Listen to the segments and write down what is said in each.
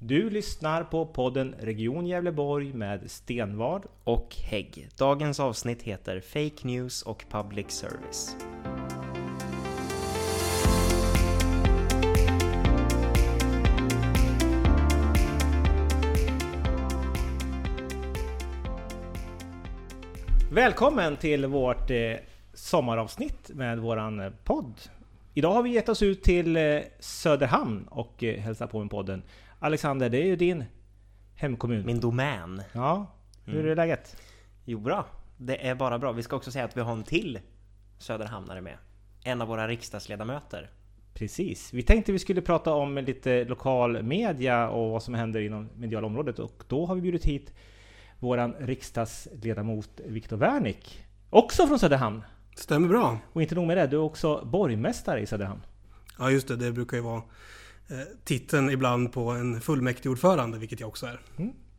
Du lyssnar på podden Region Gävleborg med Stenvard. och Hägg. Dagens avsnitt heter Fake News och Public Service. Välkommen till vårt eh, sommaravsnitt med våran eh, podd. Idag har vi gett oss ut till eh, Söderhamn och hälsat på med podden. Alexander, det är ju din hemkommun. Min domän. Ja, hur Mm. är läget? Jo, bra. Det är bara bra. Vi ska också säga att vi har en till Söderhamnare med. En av våra riksdagsledamöter. Precis. Vi tänkte vi skulle prata om lite lokal media och vad som händer inom mediala området och då har vi bjudit hit våran riksdagsledamot Viktor Wernick. Också från Söderhamn. Stämmer bra. Och inte nog med det, du är också borgmästare i Söderhamn. Ja just det, det brukar ju vara titeln ibland på en fullmäktigeordförande, vilket jag också är.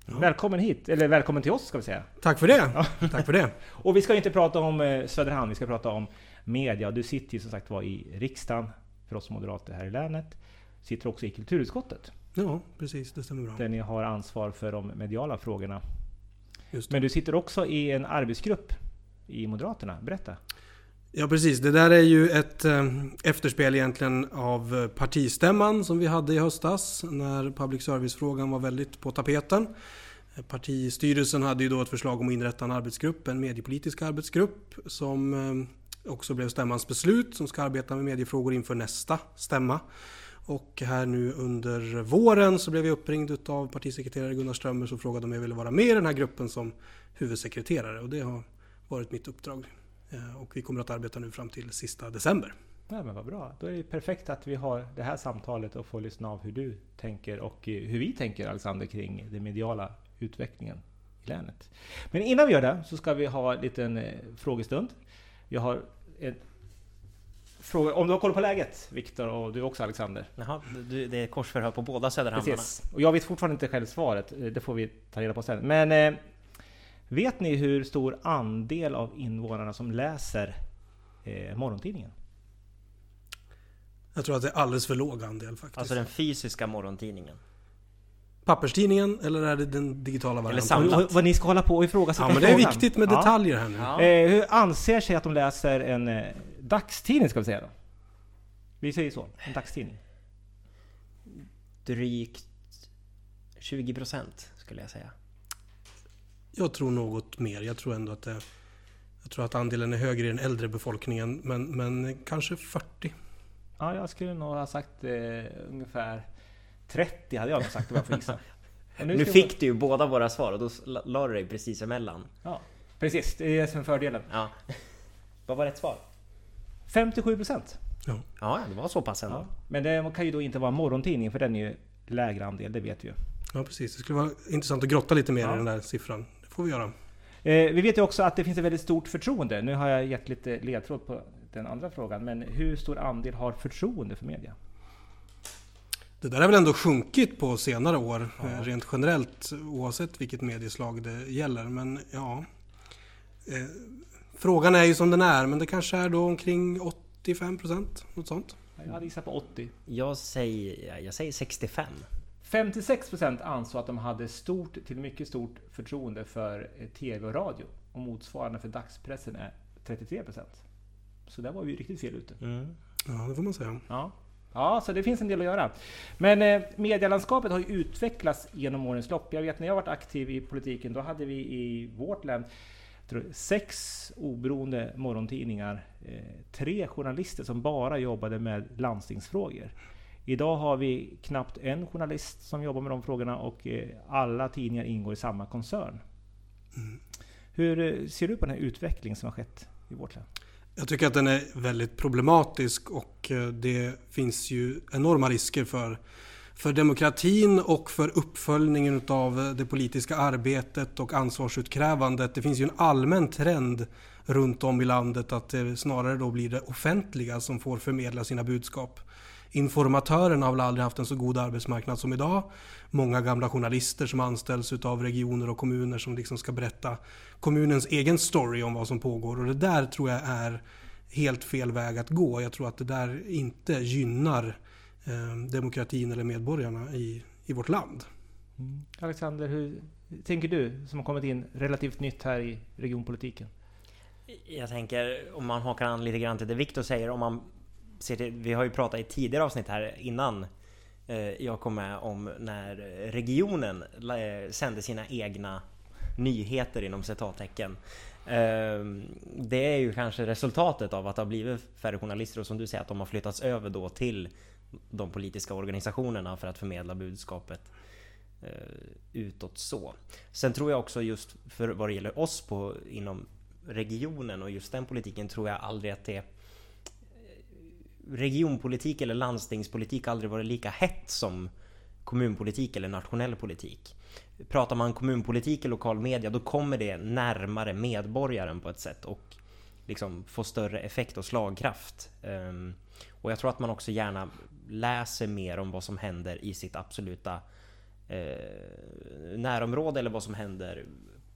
Välkommen hit, eller välkommen till oss ska vi säga. Tack för det! Tack för det! Och vi ska inte prata om eh, Söderhamn, vi ska prata om media. Du sitter ju som sagt var i riksdagen för oss moderater här i länet. Sitter också i kulturutskottet Ja, precis, det stämmer bra. där ni har ansvar för de mediala frågorna. Men du sitter också i en arbetsgrupp i Moderaterna. Berätta. Ja precis, det där är ju ett eh, efterspel egentligen av eh, partistämman som vi hade i höstas när public service-frågan var väldigt på tapeten. Eh, partistyrelsen hade ju då ett förslag om att inrätta en arbetsgrupp, en mediepolitisk arbetsgrupp som också blev stämmans beslut som ska arbeta med mediefrågor inför nästa stämma. Och här nu under våren så blev jag uppringd av partisekreterare Gunnar Strömmer som frågade om jag ville vara med i den här gruppen som huvudsekreterare och det har varit mitt uppdrag. Eh, Och vi kommer att arbeta nu fram till sista december. Ja, men vad bra. Då är det perfekt att vi har det här samtalet och får lyssna av hur du tänker och eh, hur vi tänker Alexander kring den mediala utvecklingen i länet. Men innan vi gör det så ska vi ha en liten eh, frågestund. Jag har en fråga, om du har koll på läget Viktor och du också Alexander. Jaha, du, det är korsförhör på båda Söderhamnarna. Precis. Och jag vet fortfarande inte själv svaret. Det får vi ta reda på sen. Men eh, vet ni hur stor andel av invånarna som läser eh, morgontidningen? Jag tror att det är alldeles för låg andel faktiskt. Alltså den fysiska morgontidningen. Papperstidningen eller är det den digitala varianten? samlat. Och, vad ni ska hålla på och ifrågasätta Ja men det är frågan. viktigt med Ja. detaljer här nu. Ja. Eh, hur anser sig att de läser en eh, dagstidning ska vi säga då? Vi säger så, en dagstidning. Drygt 20% skulle jag säga. Jag tror något mer. Jag tror ändå att det, Jag tror att andelen är högre i den äldre befolkningen men, men kanske 40. Ja, jag skulle nog ha sagt eh, ungefär 30 hade jag nog sagt om jag får gissa. Nu ska fick du ju båda våra svar och då la du dig precis emellan. Ja, precis. Det är det som är fördelen. Ja. Vad var rätt svar? 57 procent. Ja. Ja, det var så pass ändå. Ja. Men det kan ju då inte vara en morgontidning för den är ju lägre andel, det vet vi ju. ja precis. Det skulle vara intressant att grotta lite mer Ja. i den där siffran. Det får vi göra. Eh, vi vet ju också att det finns ett väldigt stort förtroende. Nu har jag gett lite ledtråd på den andra frågan. Men hur stor andel har förtroende för media? Det där har väl ändå sjunkit på senare år Ja. eh, rent generellt oavsett vilket medieslag det gäller. Men ja. Eh, frågan är ju som den är men det kanske är då omkring 85 procent. Något sånt. Jag hade gissat på 80. Jag säger, jag säger 65. 56% ansåg att de hade stort till mycket stort förtroende för eh, TV och radio. Och motsvarande för dagspressen är 33%. Så där var vi ju riktigt fel ute. Mm. Ja det får man säga. Ja. Ja, så det finns en del att göra. Men eh, medielandskapet har ju utvecklats genom årens lopp. Jag vet när jag varit aktiv i politiken, då hade vi i vårt län tror sex oberoende morgontidningar. Eh, tre journalister som bara jobbade med landstingsfrågor. Idag har vi knappt en journalist som jobbar med de frågorna och eh, alla tidningar ingår i samma koncern. Hur eh, ser du på den här utvecklingen som har skett i vårt län? Jag tycker att den är väldigt problematisk och eh, det finns ju enorma risker för, för demokratin och för uppföljningen av det politiska arbetet och ansvarsutkrävandet. Det finns ju en allmän trend runt om i landet att det snarare då blir det offentliga som får förmedla sina budskap. Informatörerna har väl aldrig haft en så god arbetsmarknad som idag. Många gamla journalister som anställs av regioner och kommuner som liksom ska berätta kommunens egen story om vad som pågår. Och det där tror jag är helt fel väg att gå. Jag tror att det där inte gynnar eh, demokratin eller medborgarna i, i vårt land. Mm. Alexander, hur tänker du som har kommit in relativt nytt här i regionpolitiken? Jag tänker om man hakar an lite grann till det Viktor säger om man ser till, Vi har ju pratat i tidigare avsnitt här innan eh, jag kom med om när regionen eh, sände sina egna nyheter inom citattecken. Ehm, det är ju kanske resultatet av att det har blivit färre journalister och som du säger att de har flyttats över då till de politiska organisationerna för att förmedla budskapet eh, utåt så. Sen tror jag också just för vad det gäller oss på, inom regionen och just den politiken tror jag aldrig att det regionpolitik eller landstingspolitik aldrig varit lika hett som kommunpolitik eller nationell politik. Pratar man kommunpolitik i lokal media då kommer det närmare medborgaren på ett sätt och liksom får större effekt och slagkraft. Ehm, och jag tror att man också gärna läser mer om vad som händer i sitt absoluta eh, närområde eller vad som händer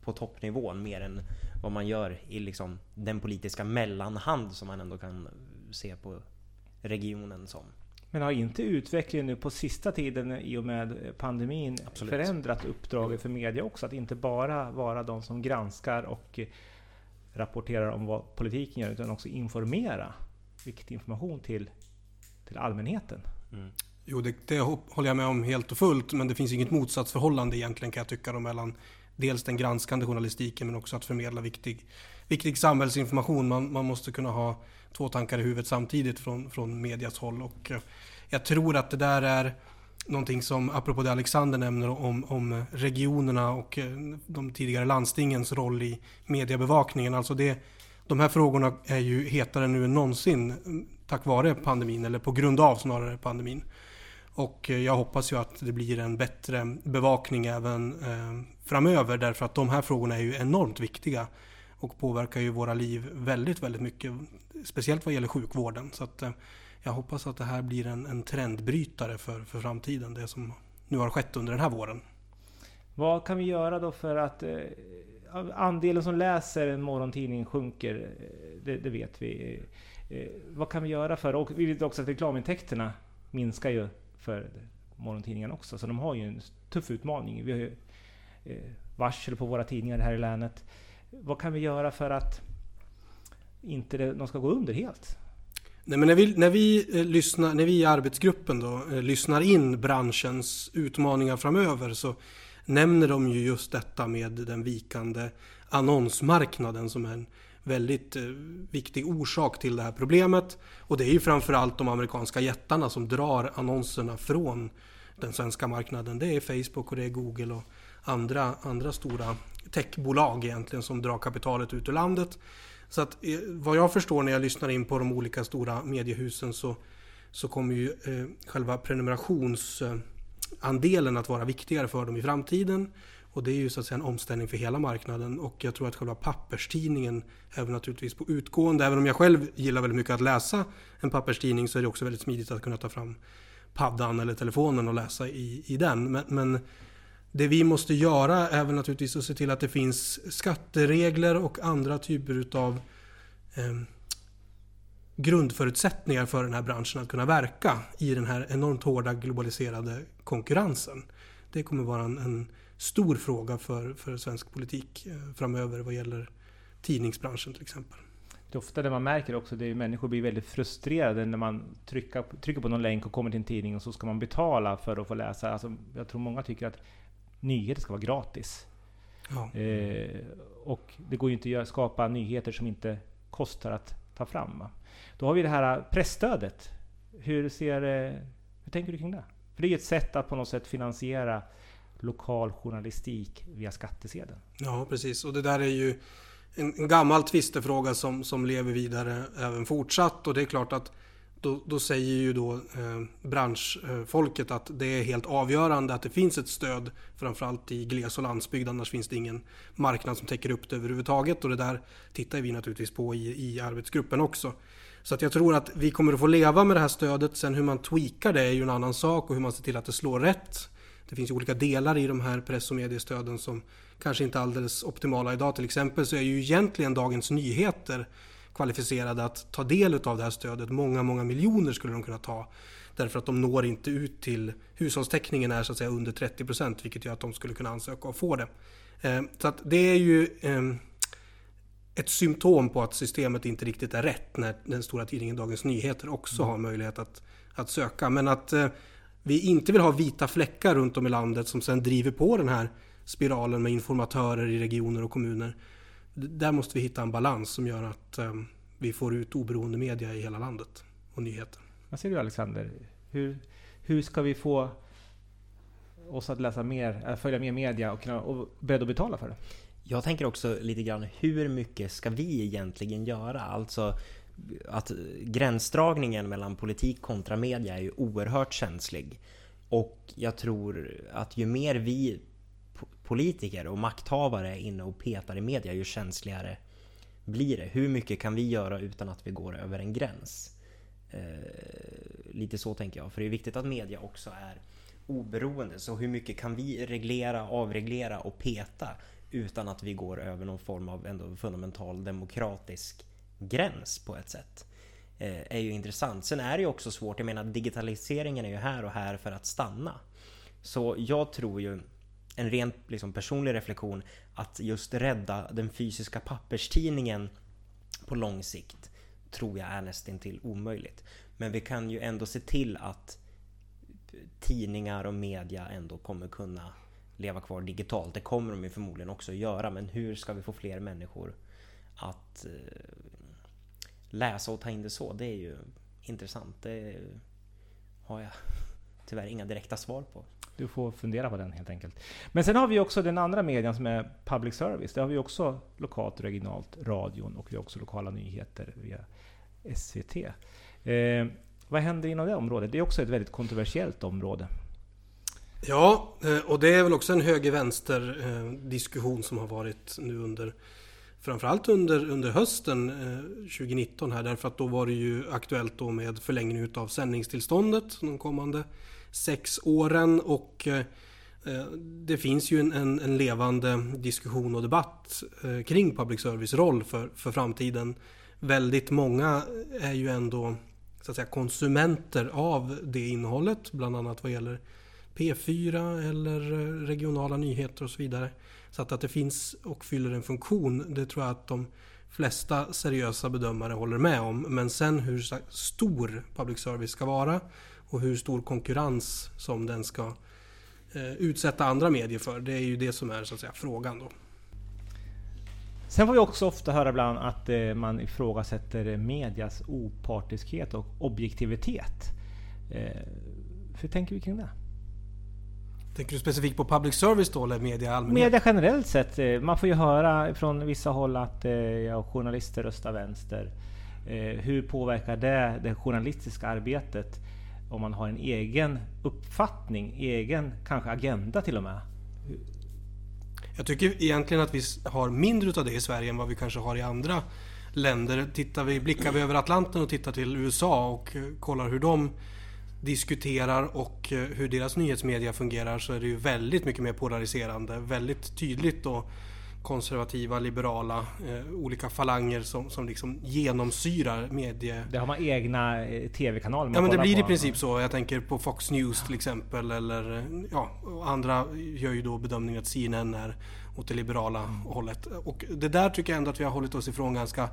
på toppnivån mer än vad man gör i liksom den politiska mellanhand som man ändå kan se på regionen som. Men har inte utvecklingen nu på sista tiden i och med pandemin Absolut. förändrat uppdraget för media också? Att inte bara vara de som granskar och rapporterar om vad politiken gör utan också informera viktig information till, till allmänheten. Mm. Jo, det, det, håller jag med om helt och fullt, men det finns inget motsatsförhållande egentligen kan jag tycka mellan dels den granskande journalistiken men också att förmedla viktig, viktig samhällsinformation. Man, man måste kunna ha två tankar i huvudet samtidigt från, från medias håll. Och eh, jag tror att det där är någonting som, apropå det Alexander nämner om, om regionerna och eh, de tidigare landstingens roll i mediebevakningen. Alltså det, de här frågorna är ju hetare nu än någonsin mm, tack vare pandemin, eller på grund av snarare pandemin. Och eh, jag hoppas ju att det blir en bättre bevakning även eh, framöver därför att de här frågorna är ju enormt viktiga och påverkar ju våra liv väldigt, väldigt mycket. Speciellt vad gäller sjukvården. Så att, eh, jag hoppas att det här blir en, en trendbrytare för, för framtiden, det som nu har skett under den här våren. Vad kan vi göra då för att eh, andelen som läser en morgontidning sjunker? Eh, det, det vet vi. Eh, eh, vad kan vi göra för, och vi vet också att reklamintäkterna minskar ju för morgontidningarna också, så de har ju en tuff utmaning. Vi har ju eh, varsel på våra tidningar här i länet. Vad kan vi göra för att inte det, de ska gå under helt? Nej, men när vi, när vi, eh, lyssnar, när vi i arbetsgruppen då, eh, lyssnar in branschens utmaningar framöver så nämner de ju just detta med den vikande annonsmarknaden som en väldigt eh, viktig orsak till det här problemet. Och det är ju framförallt de amerikanska jättarna som drar annonserna från den svenska marknaden. Det är Facebook och det är Google och andra, andra stora techbolag egentligen som drar kapitalet ut ur landet. Så att eh, vad jag förstår när jag lyssnar in på de olika stora mediehusen så, så kommer ju eh, själva prenumerationsandelen att vara viktigare för dem i framtiden. Och det är ju så att säga en omställning för hela marknaden och jag tror att själva papperstidningen är naturligtvis på utgående. Även om jag själv gillar väldigt mycket att läsa en papperstidning så är det också väldigt smidigt att kunna ta fram paddan eller telefonen och läsa i, i den. Men, men det vi måste göra är väl naturligtvis att se till att det finns skatteregler och andra typer utav eh, grundförutsättningar för den här branschen att kunna verka i den här enormt hårda globaliserade konkurrensen. Det kommer vara en, en stor fråga för, för svensk politik eh, framöver vad gäller tidningsbranschen till exempel. Det är ofta det man märker också, det är att människor blir väldigt frustrerade när man trycker, trycker på någon länk och kommer till en tidning och så ska man betala för att få läsa. Alltså, jag tror många tycker att nyheter ska vara gratis. Ja. Eh, och det går ju inte att skapa nyheter som inte kostar att ta fram. Va? Då har vi det här pressstödet. Hur, ser, hur tänker du kring det? För det är ett sätt att på något sätt finansiera lokal journalistik via skattsedeln. Ja, precis. Och det där är ju en, en gammal tvistefråga som, som lever vidare även fortsatt. Och det är klart att då, då säger ju då eh, branschfolket att det är helt avgörande att det finns ett stöd framförallt i gles och landsbygd annars finns det ingen marknad som täcker upp det överhuvudtaget och det där tittar vi naturligtvis på i, i arbetsgruppen också. Så att jag tror att vi kommer att få leva med det här stödet. Sen hur man tweakar det är ju en annan sak och hur man ser till att det slår rätt. Det finns ju olika delar i de här press och mediestöden som kanske inte är alldeles optimala idag. Till exempel så är ju egentligen Dagens Nyheter kvalificerade att ta del av det här stödet. Många, många miljoner skulle de kunna ta. Därför att de når inte ut till hushållstäckningen är så att säga under 30 procent vilket gör att de skulle kunna ansöka och få det. Eh, så att det är ju ehm, ett symptom på att systemet inte riktigt är rätt när den stora tidningen Dagens Nyheter också mm. har möjlighet att, att söka. Men att eh, vi inte vill ha vita fläckar runt om i landet som sen driver på den här spiralen med informatörer i regioner och kommuner. Där måste vi hitta en balans som gör att eh, vi får ut oberoende media i hela landet och nyheter. Vad säger du Alexander? Hur, hur ska vi få oss att läsa mer, äh, följa mer media och, och beredda att betala för det? Jag tänker också lite grann, hur mycket ska vi egentligen göra? Alltså att gränsdragningen mellan politik kontra media är ju oerhört känslig. Och jag tror att ju mer vi politiker och makthavare är inne och petar i media, ju känsligare blir det. Hur mycket kan vi göra utan att vi går över en gräns? Eh, lite så tänker jag, för det är viktigt att media också är oberoende. Så hur mycket kan vi reglera, avreglera och peta utan att vi går över någon form av ändå fundamental demokratisk gräns på ett sätt? Eh, är ju intressant. Sen är det ju också svårt, jag menar digitaliseringen är ju här och här för att stanna. Så jag tror ju en rent liksom, personlig reflektion att just rädda den fysiska papperstidningen på lång sikt tror jag är nästintill omöjligt. Men vi kan ju ändå se till att tidningar och media ändå kommer kunna leva kvar digitalt. Det kommer de ju förmodligen också göra, men hur ska vi få fler människor att eh, läsa och ta in det så? Det är ju intressant. Det har jag tyvärr inga direkta svar på. Du får fundera på den helt enkelt. Men sen har vi också den andra medien som är public service. Där har vi också lokalt och regionalt radion och vi har också lokala nyheter via SVT. Eh, vad händer inom det området? Det är också ett väldigt kontroversiellt område. Ja, eh, och det är väl också en höger-vänster-diskussion eh, som har varit nu under Framförallt under, under hösten eh, 2019 här därför att då var det ju aktuellt då med förlängning utav sändningstillståndet de kommande sex åren och eh, eh, det finns ju en, en, en, levande diskussion och debatt eh, kring public service roll för, för framtiden. Väldigt många är ju ändå så att säga, konsumenter av det innehållet, bland annat vad gäller P4 eller regionala nyheter och så vidare. Så att, att det finns och fyller en funktion, det tror jag att de flesta seriösa bedömare håller med om. Men sen hur stor public service ska vara och hur stor konkurrens som den ska eh, utsätta andra medier för, det är ju det som är så att säga frågan då. Sen får vi också ofta höra ibland att eh, man ifrågasätter medias opartiskhet och objektivitet. Eh, hur tänker vi kring det? Tänker du specifikt på public service då eller media allmänhet? Media generellt sett. Eh, man får ju höra från vissa håll att ja, journalister röstar vänster. Hur påverkar det det journalistiska arbetet om man har en egen uppfattning, egen kanske agenda till och med? Jag tycker egentligen att vi har mindre av det i Sverige än vad vi kanske har i andra länder. Tittar vi, blickar vi över Atlanten och tittar till USA och eh, kollar hur de diskuterar och eh, hur deras nyhetsmedia fungerar så är det ju väldigt mycket mer polariserande. Väldigt tydligt och konservativa, liberala, eh, olika falanger som, som liksom genomsyrar medie... Det har man egna eh, TV-kanaler Ja men det blir på. i princip så. Jag tänker på Fox News till exempel eller eh, ja, andra gör ju då bedömningen att CNN är åt det liberala mm. hållet. Och det där tycker jag ändå att vi har hållit oss ifrån ganska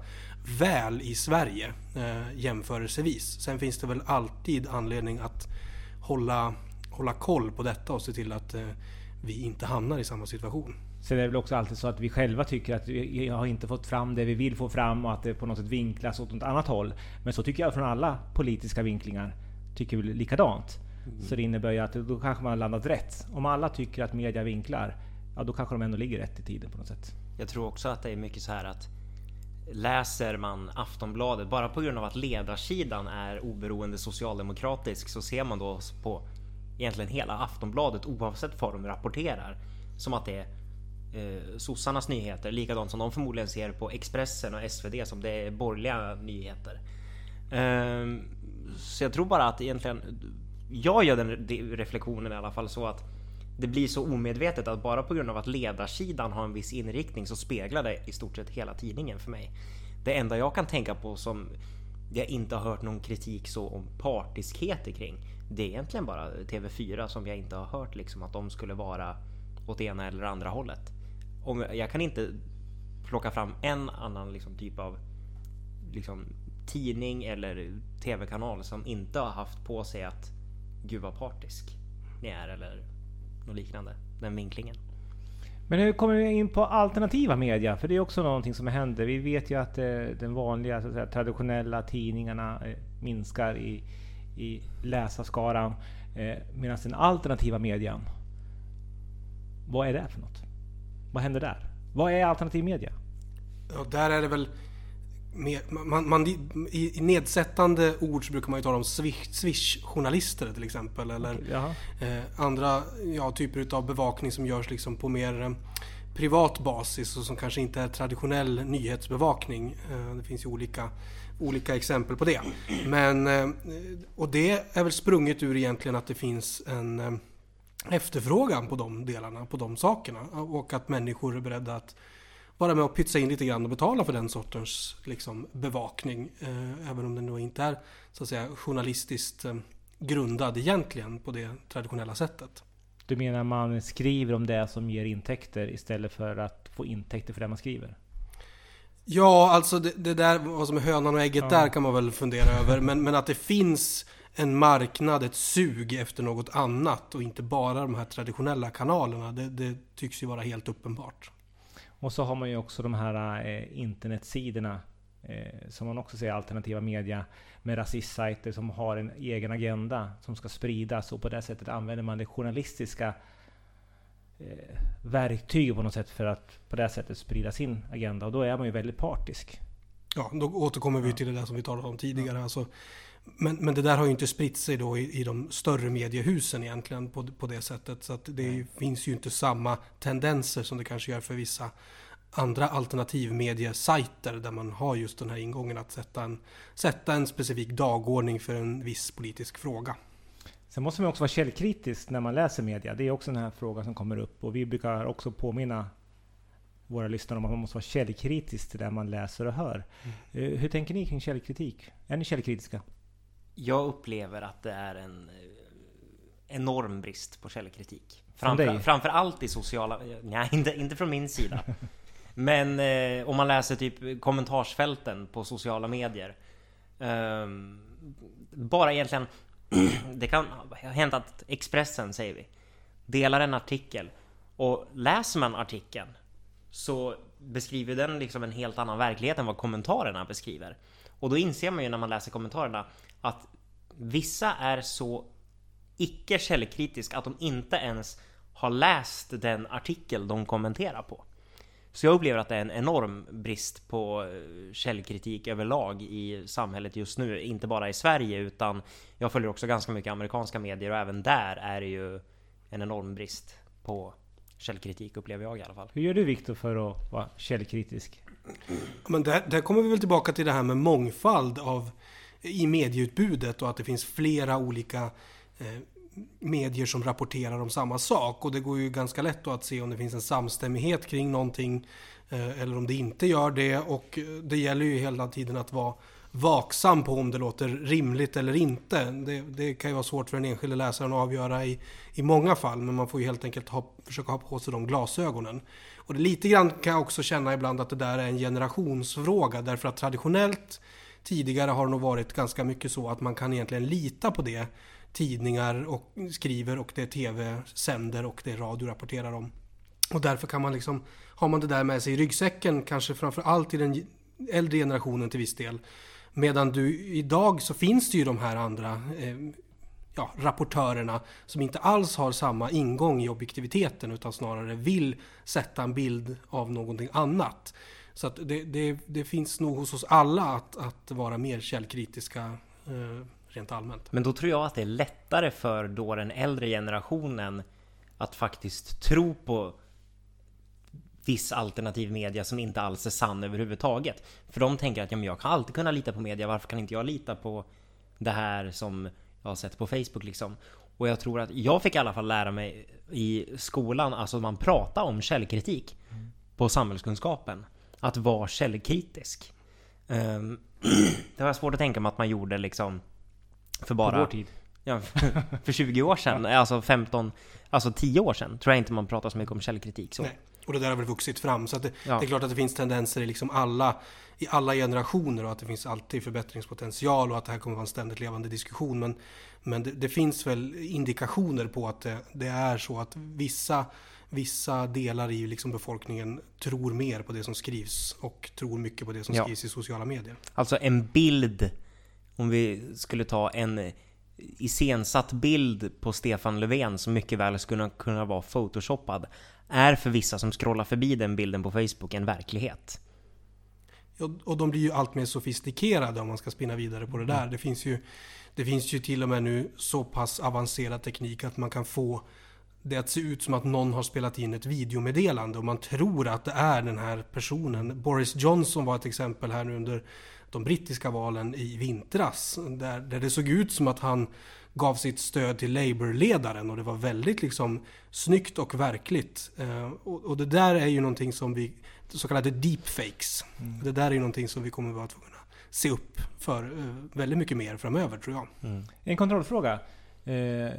väl i Sverige eh, jämförelsevis. Sen finns det väl alltid anledning att hålla, hålla koll på detta och se till att eh, vi inte hamnar i samma situation. Sen är det väl också alltid så att vi själva tycker att vi har inte fått fram det vi vill få fram och att det på något sätt vinklas åt något annat håll. Men så tycker jag från alla politiska vinklingar tycker vi likadant. Mm. Så det innebär ju att då kanske man har landat rätt. Om alla tycker att media vinklar, ja då kanske de ändå ligger rätt i tiden på något sätt. Jag tror också att det är mycket så här att läser man Aftonbladet bara på grund av att ledarsidan är oberoende socialdemokratisk så ser man då på egentligen hela Aftonbladet oavsett vad de rapporterar som att det är eh, sossarnas nyheter, likadant som de förmodligen ser på Expressen och SvD som det är borgerliga nyheter. Eh, så jag tror bara att egentligen, jag gör den reflektionen i alla fall så att det blir så omedvetet att bara på grund av att ledarsidan har en viss inriktning så speglar det i stort sett hela tidningen för mig. Det enda jag kan tänka på som jag inte har hört någon kritik så om partiskheter kring. Det är egentligen bara TV4 som jag inte har hört liksom att de skulle vara åt ena eller andra hållet. Om jag kan inte plocka fram en annan liksom typ av liksom tidning eller tv-kanal som inte har haft på sig att gud vad partisk ni är eller något liknande. Den vinklingen. Men hur kommer vi in på alternativa media? För det är också någonting som händer. Vi vet ju att eh, den vanliga så att säga, traditionella tidningarna eh, minskar i, i läsarskaran. Eh, Medan den alternativa median, vad är det för något? Vad händer där? Vad är alternativ media? Ja, där är det väl... Mer, man, man, i, I nedsättande ord så brukar man ju tala om swish-journalister till exempel. Eller eh, andra ja, typer av bevakning som görs liksom på mer eh, privat basis och som kanske inte är traditionell nyhetsbevakning. Eh, det finns ju olika, olika exempel på det. Men, eh, och det är väl sprunget ur egentligen att det finns en eh, efterfrågan på de delarna, på de sakerna. Och att människor är beredda att vara med och pytsa in lite grann och betala för den sortens liksom, bevakning. Eh, även om den då inte är så att säga, journalistiskt eh, grundad egentligen på det traditionella sättet. Du menar man skriver om det som ger intäkter istället för att få intäkter för det man skriver? Ja, alltså det, det där, vad som är hönan och ägget ja. där kan man väl fundera över. Men, men att det finns en marknad, ett sug efter något annat och inte bara de här traditionella kanalerna. Det, det tycks ju vara helt uppenbart. Och så har man ju också de här eh, internetsidorna eh, som man också ser alternativa media med rasistsajter som har en egen agenda som ska spridas och på det sättet använder man det journalistiska eh, verktyg på något sätt för att på det sättet sprida sin agenda och då är man ju väldigt partisk. Ja, då återkommer vi till det där som vi talade om tidigare. Ja. Alltså, men, men det där har ju inte spritt sig då i, i de större mediehusen egentligen på, på det sättet. Så att det ju, finns ju inte samma tendenser som det kanske gör för vissa andra alternativmediesajter där man har just den här ingången att sätta en, sätta en specifik dagordning för en viss politisk fråga. Sen måste man också vara källkritisk när man läser media. Det är också den här frågan som kommer upp och vi brukar också påminna våra lyssnare om att man måste vara källkritisk till det man läser och hör. Mm. Eh, hur tänker ni kring källkritik? Är ni källkritiska? Jag upplever att det är en eh, enorm brist på källkritik. Framför, framför allt i sociala... Nej, inte, inte från min sida. Men eh, om man läser typ kommentarsfälten på sociala medier. Eh, bara egentligen... det kan ha hänt att Expressen, säger vi, delar en artikel. Och läser man artikeln så beskriver den liksom en helt annan verklighet än vad kommentarerna beskriver. Och då inser man ju när man läser kommentarerna att vissa är så icke källkritiska att de inte ens har läst den artikel de kommenterar på. Så jag upplever att det är en enorm brist på eh, källkritik överlag i samhället just nu. Inte bara i Sverige utan jag följer också ganska mycket amerikanska medier och även där är det ju en enorm brist på källkritik upplever jag i alla fall. Hur gör du Viktor för att vara källkritisk? Men där, där kommer vi väl tillbaka till det här med mångfald av i medieutbudet och att det finns flera olika eh, medier som rapporterar om samma sak. Och det går ju ganska lätt att se om det finns en samstämmighet kring någonting eh, eller om det inte gör det. Och eh, det gäller ju hela tiden att vara vaksam på om det låter rimligt eller inte. Det, det kan ju vara svårt för den enskilde läsaren att avgöra i, i många fall, men man får ju helt enkelt ha, försöka ha på sig de glasögonen. Och det lite grann kan jag också känna ibland att det där är en generationsfråga, därför att traditionellt tidigare har det nog varit ganska mycket så att man kan egentligen lita på det tidningar och skriver och det tv sänder och det radio rapporterar om. Och därför kan man liksom, har man det där med sig i ryggsäcken, kanske framför allt i den äldre generationen till viss del. Medan du idag så finns det ju de här andra eh, ja, rapportörerna som inte alls har samma ingång i objektiviteten utan snarare vill sätta en bild av någonting annat. Så att det, det, det finns nog hos oss alla att, att vara mer källkritiska eh, rent allmänt. Men då tror jag att det är lättare för då den äldre generationen att faktiskt tro på viss alternativ media som inte alls är sann överhuvudtaget. För de tänker att ja, men jag kan alltid kunna lita på media, varför kan inte jag lita på det här som jag har sett på Facebook liksom? Och jag tror att jag fick i alla fall lära mig i skolan, alltså man pratar om källkritik mm. på samhällskunskapen. Att vara källkritisk. Um, det var svårt att tänka mig att man gjorde liksom för På bara vår tid. Ja, för 20 år sedan, alltså 15, alltså 10 år sedan, tror jag inte man pratar så mycket om källkritik så. Nej. Och det där har väl vuxit fram. Så att det, Ja. det är klart att det finns tendenser i, liksom alla, i alla generationer och att det finns alltid förbättringspotential och att det här kommer vara en ständigt levande diskussion. Men, men det, det finns väl indikationer på att det, det är så att vissa, vissa delar i liksom befolkningen tror mer på det som skrivs och tror mycket på det som Ja. skrivs i sociala medier. Alltså en bild, om vi skulle ta en iscensatt bild på Stefan Löfven som mycket väl skulle kunna vara photoshoppad, är för vissa som scrollar förbi den bilden på Facebook en verklighet. Och, de blir ju allt mer sofistikerade om man ska spinna vidare på det där. Det finns, ju, det finns ju till och med nu så pass avancerad teknik att man kan få det att se ut som att någon har spelat in ett videomeddelande och man tror att det är den här personen. Boris Johnson var ett exempel här nu under de brittiska valen i vintras. Där, där det såg ut som att han gav sitt stöd till Labour-ledaren och det var väldigt liksom snyggt och verkligt. Eh, och, och det där är ju någonting som vi, så kallade deepfakes. Det där är ju någonting som vi kommer vara tvungna att se upp för eh, väldigt mycket mer framöver tror jag. En kontrollfråga. Eh,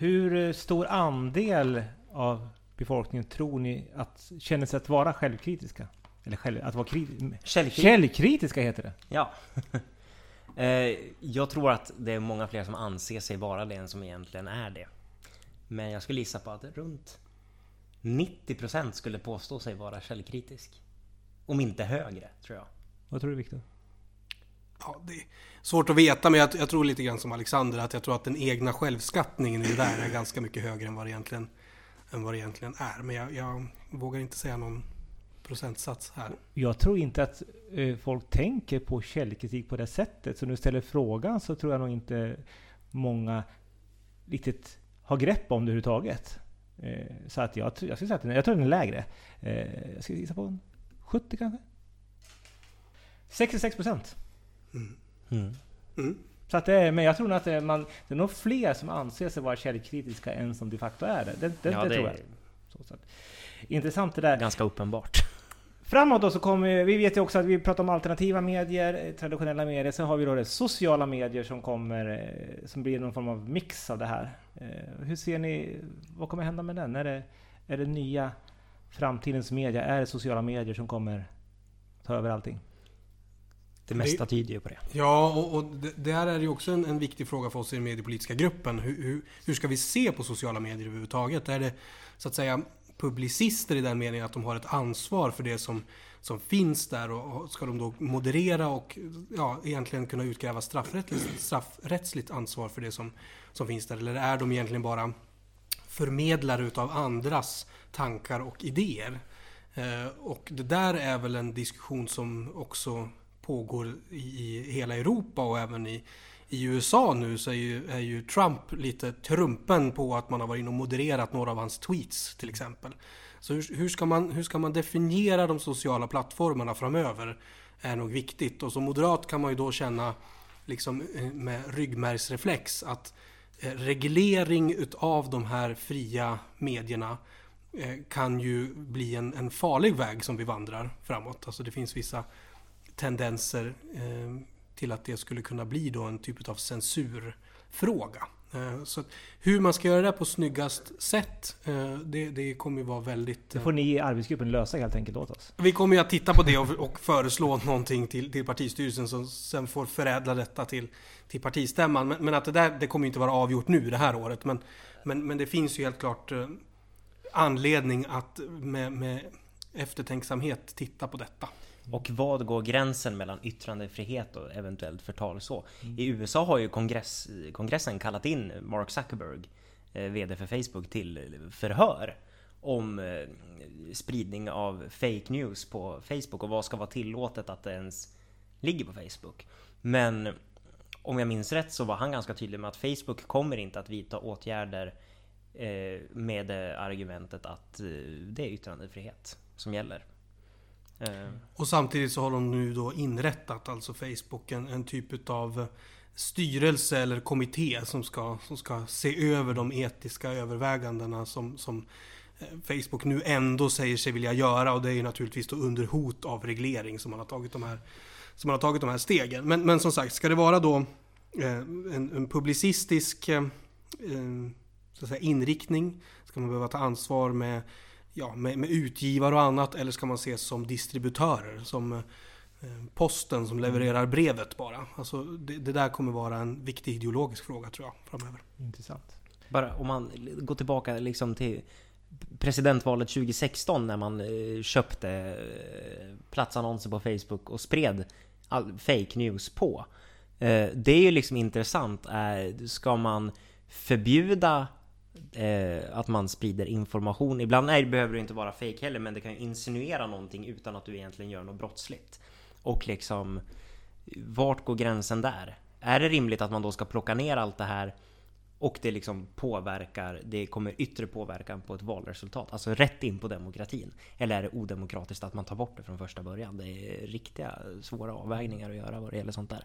hur stor andel av befolkningen tror ni att känner sig att vara självkritiska? Eller själv, att vara kriti- Källkritik. källkritiska heter det. Ja. Eh, jag tror att det är många fler som anser sig vara det än som egentligen är det. Men jag skulle gissa på att runt 90% skulle påstå sig vara källkritisk. Om inte högre, tror jag. Vad tror du Viktor? Ja, det är svårt att veta men jag, jag tror lite grann som Alexander att jag tror att den egna självskattningen i det där är ganska mycket högre än vad det egentligen, än vad det egentligen är. Men jag, jag vågar inte säga någon procentsats här. Jag tror inte att eh, folk tänker på källkritik på det sättet. Så när du ställer frågan så tror jag nog inte många riktigt har grepp om det överhuvudtaget. Eh, så att jag, tror- jag skulle säga att den, jag tror den är lägre. Eh, jag ska gissa på en 70 kanske? 66 procent. Mm. Mm. Så att det är, men jag tror nog att det är, man, det är nog fler som anser sig vara källkritiska än som de facto är det. Det, det, ja, det det tror jag. är Så, så att, intressant det där. ganska uppenbart. Framåt då så kommer, vi vet ju också att vi pratar om alternativa medier, eh, traditionella medier, sen har vi då det sociala medier som kommer, eh, som blir någon form av mix av det här. Eh, Hur ser ni, vad kommer hända med den? Är det, är det nya framtidens media? Är det sociala medier som kommer ta över allting? Det mesta tyder ju på det. Ja, och, och det, här är ju också en, en viktig fråga för oss i den mediepolitiska gruppen. Hur, hur, hur ska vi se på sociala medier överhuvudtaget? Är det så att säga publicister i den meningen att de har ett ansvar för det som, som finns där och, och ska de då moderera och ja, egentligen kunna utkräva straffrättsligt, straffrättsligt ansvar för det som, som finns där? Eller är de egentligen bara förmedlare utav andras tankar och idéer? Eh, och det där är väl en diskussion som också pågår i, i hela Europa och även i, i USA nu så är ju, är ju Trump lite trumpen på att man har varit inne och modererat några av hans tweets till exempel. Så hur, hur, ska man, hur ska man definiera de sociala plattformarna framöver är nog viktigt. Och som moderat kan man ju då känna liksom eh, med ryggmärgsreflex att eh, reglering utav de här fria medierna eh, kan ju bli en, en farlig väg som vi vandrar framåt. Alltså det finns vissa tendenser eh, till att det skulle kunna bli då en typ av censurfråga. Eh, så hur man ska göra det på snyggast sätt, eh, det, det kommer ju vara väldigt... Det får ni i arbetsgruppen lösa helt enkelt åt oss. vi kommer ju att titta på det och, och föreslå någonting till, till partistyrelsen som sen får förädla detta till, till partistämman. Men, men att det där det kommer inte vara avgjort nu det här året. Men, men, men det finns ju helt klart anledning att med, med eftertänksamhet titta på detta. Och vad går gränsen mellan yttrandefrihet och eventuellt förtal så? I USA har ju kongress, kongressen kallat in Mark Zuckerberg, eh, VD för Facebook, till förhör om eh, spridning av fake news på Facebook och vad ska vara tillåtet att det ens ligger på Facebook. Men om jag minns rätt så var han ganska tydlig med att Facebook kommer inte att vidta åtgärder eh, med argumentet att eh, det är yttrandefrihet som gäller. Eh. Och samtidigt så har de nu då inrättat, alltså Facebook, en, en typ av styrelse eller kommitté som ska, som ska se över de etiska övervägandena som, som eh, Facebook nu ändå säger sig vilja göra och det är ju naturligtvis då under hot av reglering som man har tagit de här, som man har tagit de här stegen. Men, men som sagt, ska det vara då eh, en, en publicistisk så att säga, inriktning? Ska man behöva ta ansvar med, ja, med, med utgivare och annat? Eller ska man ses som distributörer? Som eh, posten som levererar brevet bara. Alltså det, det, där kommer vara en viktig ideologisk fråga tror jag framöver. Intressant. Bara om man går tillbaka liksom till presidentvalet 2016 när man eh, köpte eh, platsannonser på Facebook och spred all fake news på. Eh, det är ju liksom intressant. Eh, ska man förbjuda att man sprider information? Ibland nej, behöver det inte vara fake heller, men det kan ju insinuera någonting utan att du egentligen gör något brottsligt. Och liksom, vart går gränsen där? Är det rimligt att man då ska plocka ner allt det här och det liksom påverkar, det kommer yttre påverkan på ett valresultat, alltså rätt in på demokratin. Eller är det odemokratiskt att man tar bort det från första början? Det är riktiga svåra avvägningar att göra vad det gäller sånt där.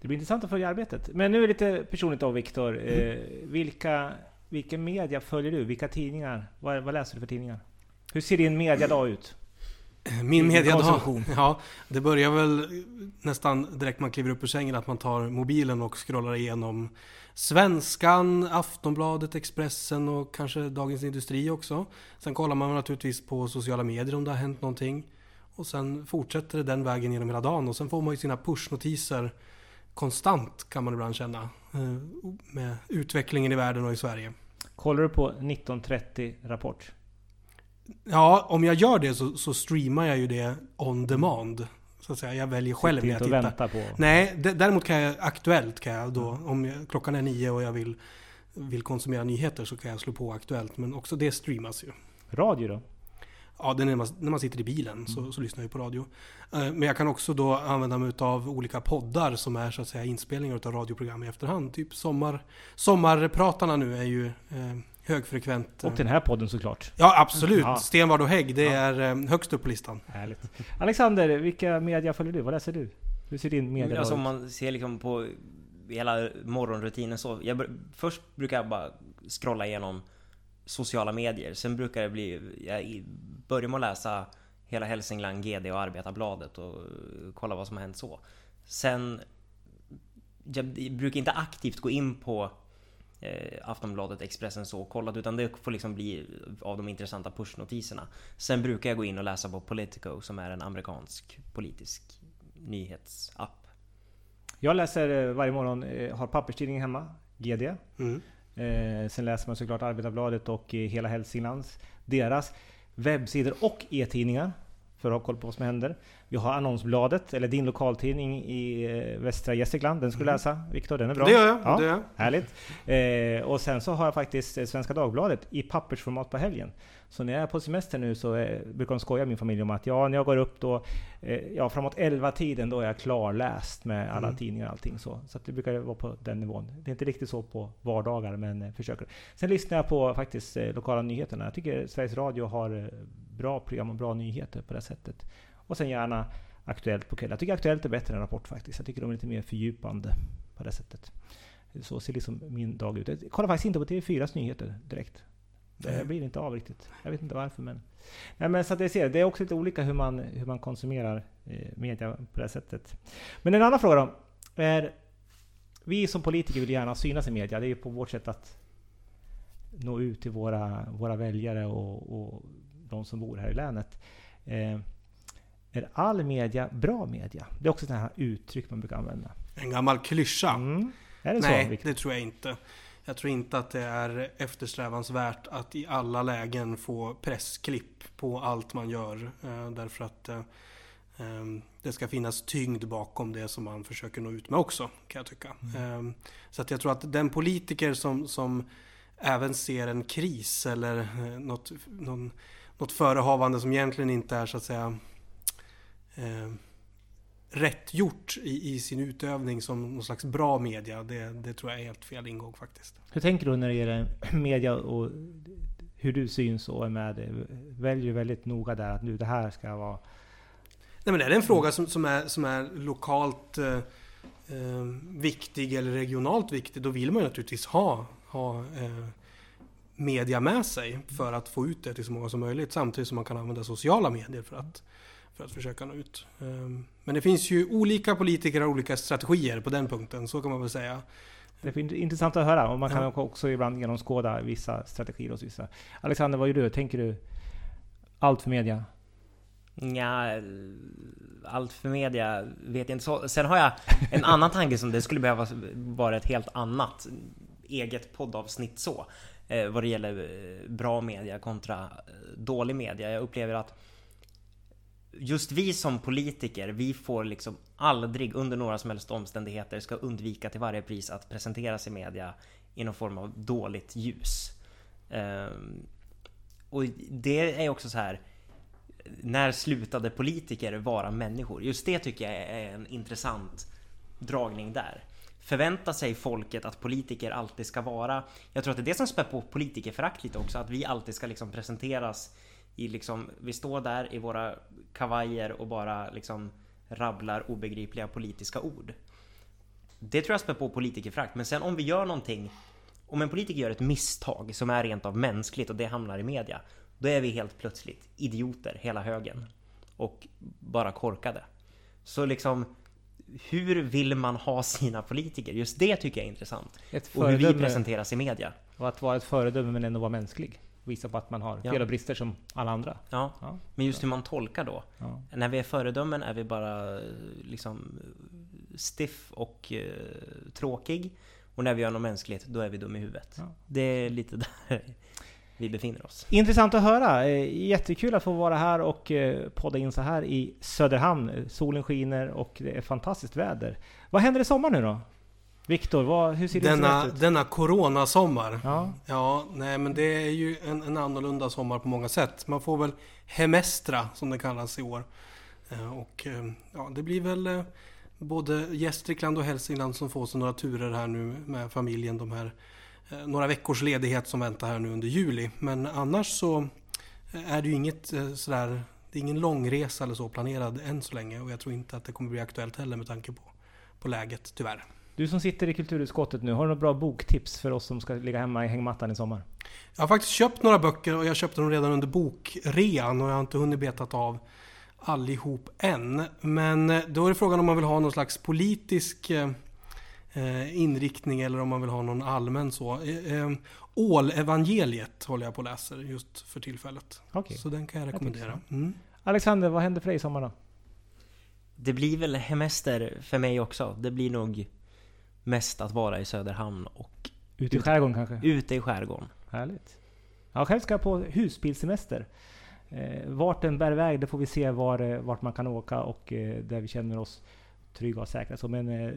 Det blir intressant att följa arbetet. Men nu är det lite personligt då Viktor. Eh, vilka, vilken media följer du? Vilka tidningar? Vad, vad läser du för tidningar? Hur ser din mediadag ut? Min mediadag, ja, det börjar väl nästan direkt man kliver upp ur sängen att man tar mobilen och scrollar igenom Svenskan, Aftonbladet, Expressen och kanske Dagens Industri också. Sen kollar man naturligtvis på sociala medier om det har hänt någonting. Och sen fortsätter det den vägen genom hela dagen och sen får man ju sina pushnotiser konstant kan man ibland känna. Eh, med utvecklingen i världen och i Sverige. Kollar du på 1930 Rapport? Ja, om jag gör det så, så streamar jag ju det on demand. Så att säga. Jag väljer själv när jag tittar. Vänta på. Nej, däremot kan jag aktuellt kan jag då, om jag, klockan är nio och jag vill, vill konsumera nyheter så kan jag slå på aktuellt. Men också det streamas ju. Radio då? Ja, det är när man, när man sitter i bilen mm. så, så, lyssnar jag på radio. Eh, men jag kan också då använda mig av olika poddar som är så att säga inspelningar av radioprogram i efterhand. Typ sommar, Sommarpratarna nu är ju eh, högfrekvent. Och den här podden såklart. Ja absolut. Ja. Stenvard och Hägg, det ja. är eh, högst upp på listan. Härligt. Alexander, vilka media följer du? Vad läser du? Hur ser din media alltså, ut? Om man ser liksom på hela morgonrutinen så. Jag, först brukar jag bara scrolla igenom sociala medier. Sen brukar det bli... Jag börjar med att läsa hela Hälsingland, GD och Arbetarbladet och kolla vad som har hänt så. Sen... Jag brukar inte aktivt gå in på eh, Aftonbladet, Expressen så kollat utan det får liksom bli av de intressanta pushnotiserna. Sen brukar jag gå in och läsa på Politico som är en amerikansk politisk nyhetsapp. Jag läser eh, varje morgon, eh, har papperstidningen hemma, GD. Mm. Eh, sen läser man såklart Arbetarbladet och eh, Hela Hälsinglands. Deras webbsidor och e-tidningar för att ha koll på vad som händer. Vi har Annonsbladet, eller din lokaltidning i eh, västra Gästrikland. Den ska du mm. läsa, Viktor. Den är bra. Det gör jag. Ja, det gör jag. Härligt. Eh, och sen så har jag faktiskt eh, Svenska Dagbladet i pappersformat på helgen. Så när jag är på semester nu så eh, brukar de skoja min familj om att ja, när jag går upp då, eh, ja framåt 11 tiden då är jag klarläst med alla mm. tidningar och allting så. Så det brukar vara på den nivån. Det är inte riktigt så på vardagar, men eh, försöker. Sen lyssnar jag på faktiskt eh, lokala nyheterna. Jag tycker Sveriges Radio har bra program och bra nyheter på det sättet. Och sen gärna Aktuellt på kvällen. Jag tycker Aktuellt är bättre än Rapport faktiskt. Jag tycker de är lite mer fördjupande på det sättet. Så ser liksom min dag ut. Jag kollar faktiskt inte på TV4s nyheter direkt. Det blir inte av riktigt. Jag vet inte varför men... Nej, men så att jag ser, det är också lite olika hur man, hur man konsumerar eh, media på det sättet. Men en annan fråga då. Är, vi som politiker vill gärna synas i media. Det är ju på vårt sätt att nå ut till våra, våra väljare och, och de som bor här i länet. Eh, är all media bra media? Det är också ett här uttryck man brukar använda. En gammal klyscha. Mm. Är det Nej, så, det tror jag inte. Jag tror inte att det är eftersträvansvärt att i alla lägen få pressklipp på allt man gör. Eh, därför att eh, ehm, det ska finnas tyngd bakom det som man försöker nå ut med också, kan jag tycka. Mm. Eh, så att jag tror att den politiker som, som även ser en kris eller eh, något, någon, något förehavande som egentligen inte är så att säga eh, rätt gjort i, i, sin utövning som någon slags bra media. Det, det tror jag är helt fel ingång faktiskt. Hur tänker du när det gäller media och hur du syns och är med? Väljer väldigt noga där att nu det här ska vara... Nej men är det en fråga som, som, är, som är lokalt eh, eh, viktig eller regionalt viktig, då vill man naturligtvis ha, ha eh, media med sig för att få ut det till så många som möjligt. Samtidigt som man kan använda sociala medier för att för att försöka nå ut. Ehm, Men det finns ju olika politiker och olika strategier på den punkten, så kan man väl säga. Det är intressant att höra och man kan Ja. också ibland genomskåda vissa strategier hos vissa. Alexander, vad gör du? Tänker du allt för media? Ja, allt för media vet jag inte så. Sen har jag en annan tanke som det skulle behöva vara ett helt annat eget poddavsnitt så. Eh, vad det gäller eh, bra media kontra eh, dålig media. Jag upplever att just vi som politiker, vi får liksom aldrig under några som helst omständigheter ska undvika till varje pris att presenteras i media i någon form av dåligt ljus. Ehm, och det är också så här när slutade politiker vara människor? Just det tycker jag är en intressant dragning där. Förväntar sig folket att politiker alltid ska vara... Jag tror att det är det som spär på politikerförakt lite också, att vi alltid ska liksom presenteras i liksom... Vi står där i våra kavajer och bara liksom rabblar obegripliga politiska ord. Det tror jag spär på politikerförakt, men sen om vi gör någonting om en politiker gör ett misstag som är rent av mänskligt och det hamnar i media, då är vi helt plötsligt idioter hela högen och bara korkade. Så liksom, hur vill man ha sina politiker? Just det tycker jag är intressant. Och hur vi presenteras i media. och att vara ett föredöme men ändå vara mänsklig. Visa på att man har fel och brister som alla andra. Ja, Ja. men just hur man tolkar då. Ja. När vi är föredömen är vi bara liksom stiff och eh, tråkig. Och när vi gör något mänskligt, då är vi dum i huvudet. Ja. Det är lite där vi befinner oss. Intressant att höra. Eh, Jättekul att få vara här och eh, podda in så här i Söderhamn. Solen skiner och det är fantastiskt väder. Vad händer i sommar nu då? Viktor, hur ser Denna, ut? denna coronasommar. Ja, Ja, nej men det är ju en, en annorlunda sommar på många sätt. Man får väl hemestra som det kallas i år. Eh, Och eh, ja, det blir väl eh, både Gästrikland och Hälsingland som får sig några turer här nu med familjen. De här några veckors ledighet som väntar här nu under juli. Men annars så är det ju inget sådär, det är ingen långresa eller så planerad än så länge och jag tror inte att det kommer bli aktuellt heller med tanke på, på läget tyvärr. Du som sitter i kulturutskottet nu, har du några bra boktips för oss som ska ligga hemma i hängmattan i sommar? Jag har faktiskt köpt några böcker och jag köpte dem redan under bokrean och jag har inte hunnit betat av allihop än. Men eh, då är det frågan om man vill ha någon slags politisk eh, eh, inriktning eller om man vill ha någon allmän så. Ålevangeliet håller jag på och läser just för tillfället. Okej. Så den kan jag rekommendera. Mm. Alexander, vad händer för dig i sommar då? Det blir väl hemester för mig också. Det blir nog mest att vara i Söderhamn och Ute i skärgården kanske? ute i skärgården. Härligt. Ja, själv ska jag på husbilsemester. Eh, vart den bär iväg, det får vi se var, eh, vart man kan åka och eh, där vi känner oss trygga och säkra. Så, men eh,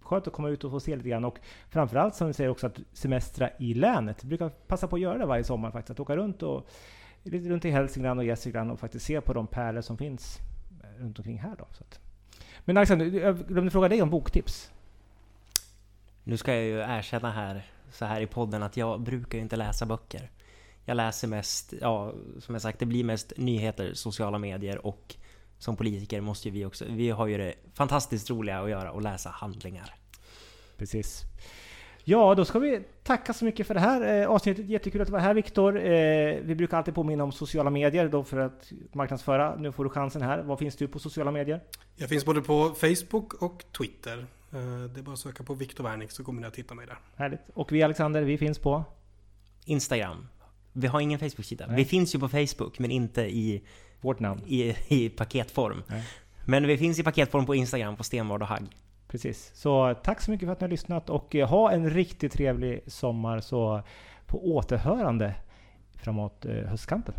skönt att komma ut och få se lite grann. Och framförallt som vi säger också att semestra i länet. Jag brukar passa på att göra det varje sommar faktiskt. Att åka runt och lite runt i Hälsingland och Gästrikland och faktiskt se på de pärlor som finns runt omkring här då. Så att. Men Alexander, jag glömde fråga dig om boktips. Nu ska jag ju erkänna här, så här i podden, att jag brukar ju inte läsa böcker. Jag läser mest, ja, som jag sagt, det blir mest nyheter, sociala medier och som politiker måste ju vi också, vi har ju det fantastiskt roliga att göra och läsa handlingar. Precis. Ja, då ska vi tacka så mycket för det här eh, avsnittet. Jättekul att du var här Viktor. Eh, vi brukar alltid påminna om sociala medier då för att marknadsföra. Nu får du chansen här. Vad finns du på sociala medier? Jag finns både på Facebook och Twitter. Eh, Det är bara att söka på Viktor Wernick så kommer ni att hitta mig där. Härligt. Och vi Alexander, vi finns på? Instagram. Vi har ingen Facebook-sida. Vi finns ju på Facebook, men inte i, Vårt namn. i, i paketform. Nej. Men vi finns i paketform på Instagram, på Stenvard och Hagg. Precis. Så tack så mycket för att ni har lyssnat och eh, ha en riktigt trevlig sommar så på återhörande framåt eh, höstkanten.